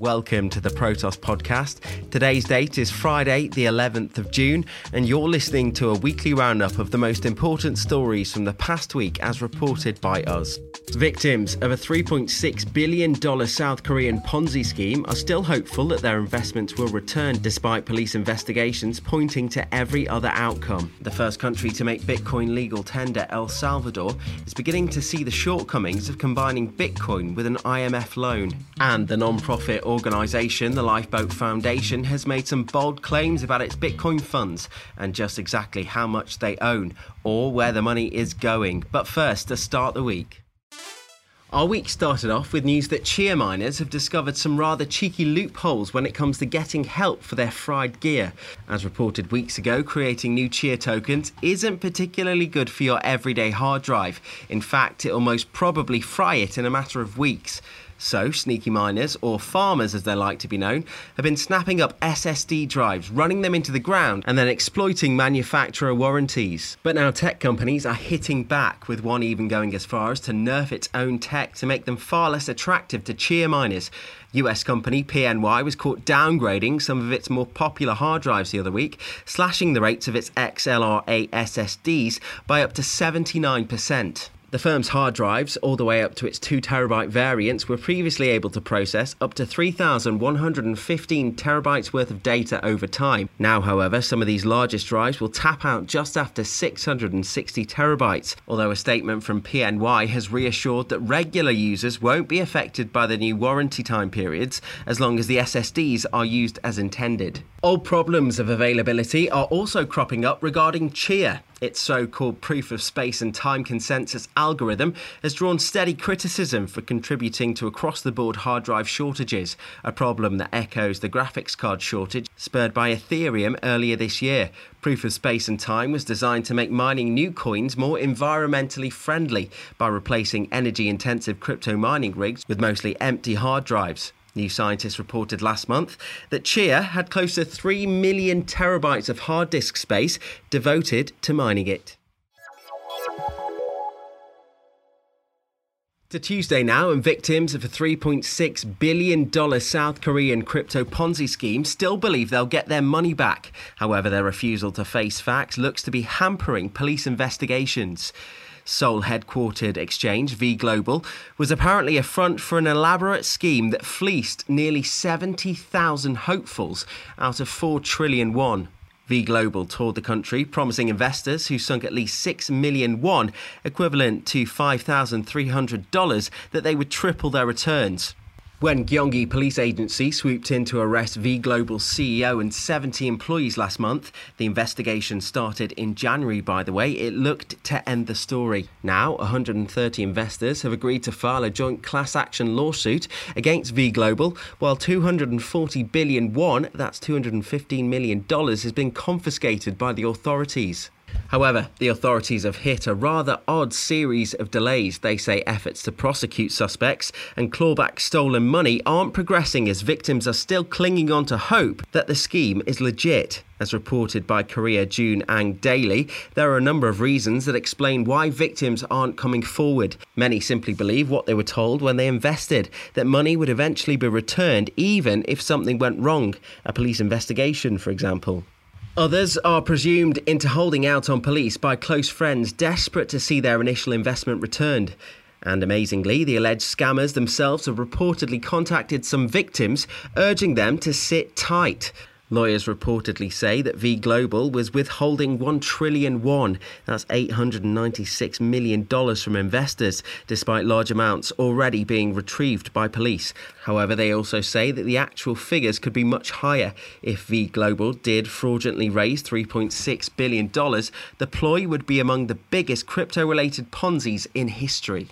Welcome to the Protos podcast. Today's date is Friday, the 11th of June, and you're listening to a weekly roundup of the most important stories from the past week as reported by us. Victims of a $3.6 billion South Korean Ponzi scheme are still hopeful that their investments will return despite police investigations pointing to every other outcome. The first country to make Bitcoin legal tender, El Salvador, is beginning to see the shortcomings of combining Bitcoin with an IMF loan. And the non profit organisation, the Lifeboat Foundation, has made some bold claims about its Bitcoin funds and just exactly how much they own or where the money is going. But first, to start the week. Our week started off with news that Chia miners have discovered some rather cheeky loopholes when it comes to getting help for their fried gear. As reported weeks ago, creating new Chia tokens isn't particularly good for your everyday hard drive. In fact, it'll most probably fry it in a matter of weeks. So, sneaky miners, or farmers as they like to be known, have been snapping up SSD drives, running them into the ground, and then exploiting manufacturer warranties. But now tech companies are hitting back, with one even going as far as to nerf its own tech to make them far less attractive to chia miners. US company PNY was caught downgrading some of its more popular hard drives the other week, slashing the rates of its XLR8 SSDs by up to 79%. The firm's hard drives, all the way up to its 2TB variants, were previously able to process up to 3,115 terabytes worth of data over time. Now, however, some of these largest drives will tap out just after 660 terabytes, although a statement from PNY has reassured that regular users won't be affected by the new warranty time periods as long as the SSDs are used as intended. Old problems of availability are also cropping up regarding Chia. Its so called proof of space and time consensus algorithm has drawn steady criticism for contributing to across the board hard drive shortages, a problem that echoes the graphics card shortage spurred by Ethereum earlier this year. Proof of space and time was designed to make mining new coins more environmentally friendly by replacing energy intensive crypto mining rigs with mostly empty hard drives. New Scientist reported last month that Chia had close to 3 million terabytes of hard disk space devoted to mining it. To Tuesday now, and victims of a $3.6 billion South Korean crypto Ponzi scheme still believe they'll get their money back. However, their refusal to face facts looks to be hampering police investigations. Seoul headquartered exchange, V Global, was apparently a front for an elaborate scheme that fleeced nearly 70,000 hopefuls out of 4 trillion won. V Global toured the country, promising investors who sunk at least 6 million won, equivalent to $5,300, that they would triple their returns. When Gyeonggi Police Agency swooped in to arrest V Global's CEO and 70 employees last month, the investigation started in January, by the way. It looked to end the story. Now, 130 investors have agreed to file a joint class action lawsuit against V Global, while 240 billion won, that's $215 million, has been confiscated by the authorities. However, the authorities have hit a rather odd series of delays. They say efforts to prosecute suspects and claw back stolen money aren't progressing as victims are still clinging on to hope that the scheme is legit. As reported by Korea JoongAng Daily, there are a number of reasons that explain why victims aren't coming forward. Many simply believe what they were told when they invested that money would eventually be returned even if something went wrong, a police investigation, for example. Others are presumed into holding out on police by close friends desperate to see their initial investment returned. And amazingly, the alleged scammers themselves have reportedly contacted some victims, urging them to sit tight. Lawyers reportedly say that V Global was withholding 1 trillion won, that's $896 million from investors, despite large amounts already being retrieved by police. However, they also say that the actual figures could be much higher. If V Global did fraudulently raise $3.6 billion, the ploy would be among the biggest crypto related Ponzi's in history.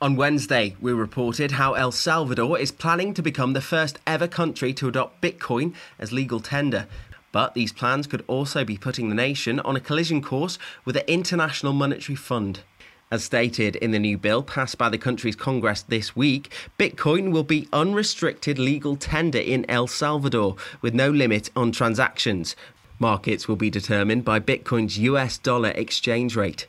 On Wednesday, we reported how El Salvador is planning to become the first ever country to adopt Bitcoin as legal tender. But these plans could also be putting the nation on a collision course with the International Monetary Fund. As stated in the new bill passed by the country's Congress this week, Bitcoin will be unrestricted legal tender in El Salvador with no limit on transactions. Markets will be determined by Bitcoin's US dollar exchange rate.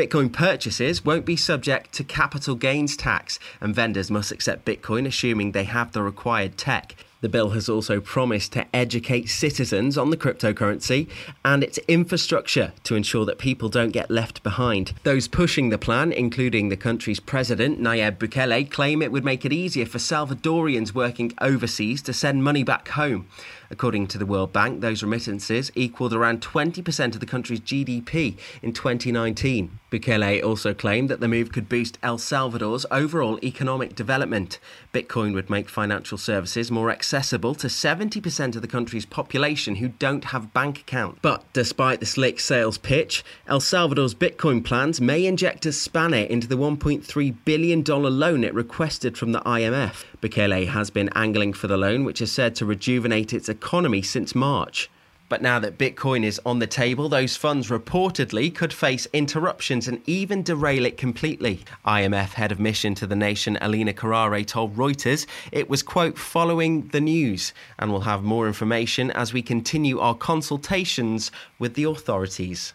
Bitcoin purchases won't be subject to capital gains tax, and vendors must accept Bitcoin assuming they have the required tech. The bill has also promised to educate citizens on the cryptocurrency and its infrastructure to ensure that people don't get left behind. Those pushing the plan, including the country's president, Nayib Bukele, claim it would make it easier for Salvadorians working overseas to send money back home. According to the World Bank, those remittances equaled around 20% of the country's GDP in 2019. Bukele also claimed that the move could boost El Salvador's overall economic development. Bitcoin would make financial services more accessible to 70% of the country's population who don't have bank accounts. But despite the slick sales pitch, El Salvador's Bitcoin plans may inject a spanner into the $1.3 billion loan it requested from the IMF. Bukele has been angling for the loan, which is said to rejuvenate its economy since March. But now that Bitcoin is on the table, those funds reportedly could face interruptions and even derail it completely. IMF head of mission to the nation, Alina Carare, told Reuters it was, quote, following the news and will have more information as we continue our consultations with the authorities.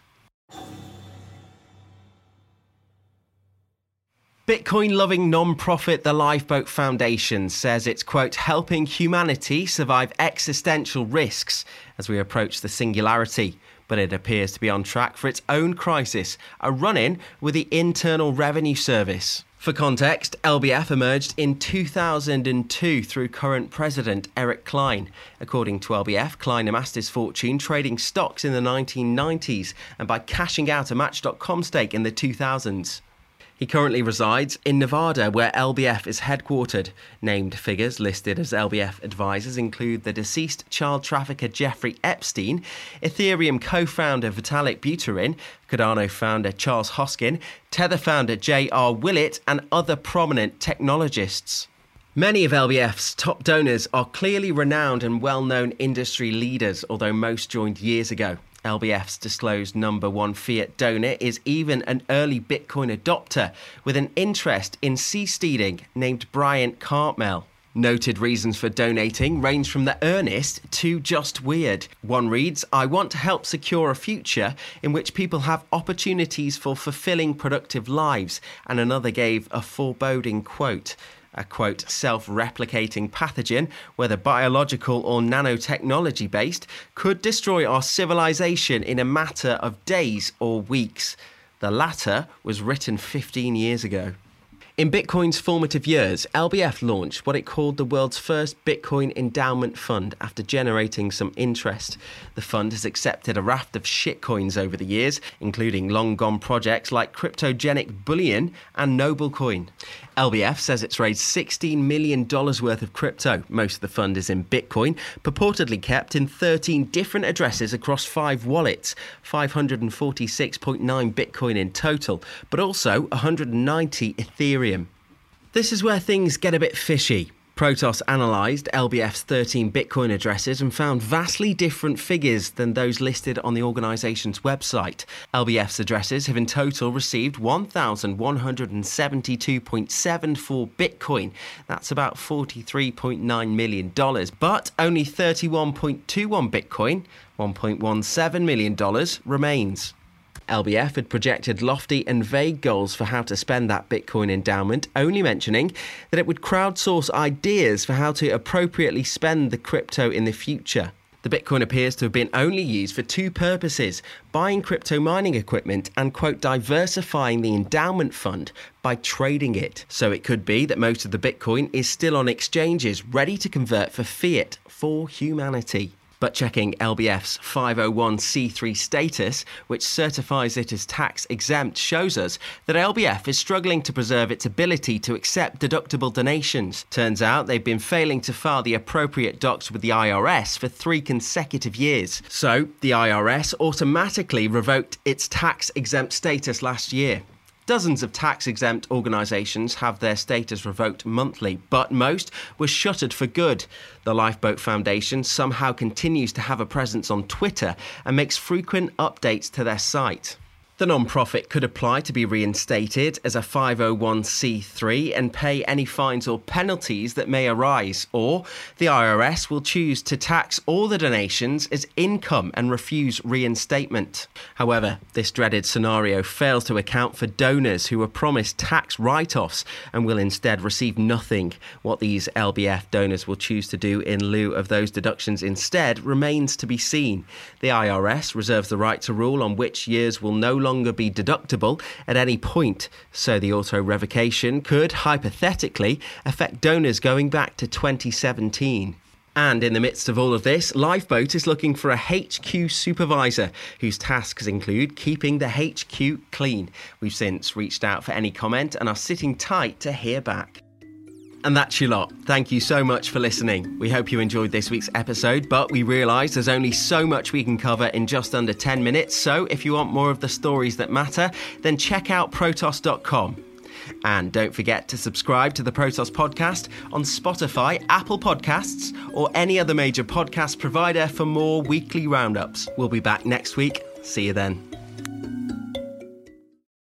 Bitcoin loving non-profit The Lifeboat Foundation says it's, quote, helping humanity survive existential risks as we approach the singularity. But it appears to be on track for its own crisis, a run in with the Internal Revenue Service. For context, LBF emerged in 2002 through current president Eric Klein. According to LBF, Klein amassed his fortune trading stocks in the 1990s and by cashing out a Match.com stake in the 2000s. He currently resides in Nevada, where LBF is headquartered. Named figures listed as LBF advisors include the deceased child trafficker Jeffrey Epstein, Ethereum co founder Vitalik Buterin, Cardano founder Charles Hoskin, Tether founder J.R. Willett, and other prominent technologists. Many of LBF's top donors are clearly renowned and well known industry leaders, although most joined years ago. LBF's disclosed number one fiat donor is even an early Bitcoin adopter with an interest in seed named Bryant Cartmel. Noted reasons for donating range from the earnest to just weird. One reads, I want to help secure a future in which people have opportunities for fulfilling productive lives. And another gave a foreboding quote a quote self replicating pathogen, whether biological or nanotechnology based, could destroy our civilization in a matter of days or weeks. The latter was written 15 years ago. In Bitcoin's formative years, LBF launched what it called the world's first Bitcoin endowment fund after generating some interest. The fund has accepted a raft of shitcoins over the years, including long gone projects like cryptogenic bullion and Noblecoin. LBF says it's raised $16 million worth of crypto. Most of the fund is in Bitcoin, purportedly kept in 13 different addresses across five wallets, 546.9 Bitcoin in total, but also 190 Ethereum. This is where things get a bit fishy. Protos analysed LBF's 13 Bitcoin addresses and found vastly different figures than those listed on the organisation's website. LBF's addresses have in total received 1,172.74 Bitcoin. That's about $43.9 million. But only 31.21 Bitcoin, $1.17 million, remains. LBF had projected lofty and vague goals for how to spend that Bitcoin endowment, only mentioning that it would crowdsource ideas for how to appropriately spend the crypto in the future. The Bitcoin appears to have been only used for two purposes buying crypto mining equipment and, quote, diversifying the endowment fund by trading it. So it could be that most of the Bitcoin is still on exchanges, ready to convert for fiat for humanity. But checking LBF's 501c3 status, which certifies it as tax exempt, shows us that LBF is struggling to preserve its ability to accept deductible donations. Turns out they've been failing to file the appropriate docs with the IRS for three consecutive years. So the IRS automatically revoked its tax exempt status last year. Dozens of tax exempt organisations have their status revoked monthly, but most were shuttered for good. The Lifeboat Foundation somehow continues to have a presence on Twitter and makes frequent updates to their site. The non-profit could apply to be reinstated as a 501c3 and pay any fines or penalties that may arise, or the IRS will choose to tax all the donations as income and refuse reinstatement. However, this dreaded scenario fails to account for donors who were promised tax write-offs and will instead receive nothing. What these LBF donors will choose to do in lieu of those deductions instead remains to be seen. The IRS reserves the right to rule on which years will no longer be deductible at any point, so the auto revocation could hypothetically affect donors going back to 2017. And in the midst of all of this, Lifeboat is looking for a HQ supervisor whose tasks include keeping the HQ clean. We've since reached out for any comment and are sitting tight to hear back. And that's your lot. Thank you so much for listening. We hope you enjoyed this week's episode, but we realise there's only so much we can cover in just under 10 minutes. So if you want more of the stories that matter, then check out Protos.com. And don't forget to subscribe to the Protos podcast on Spotify, Apple Podcasts, or any other major podcast provider for more weekly roundups. We'll be back next week. See you then.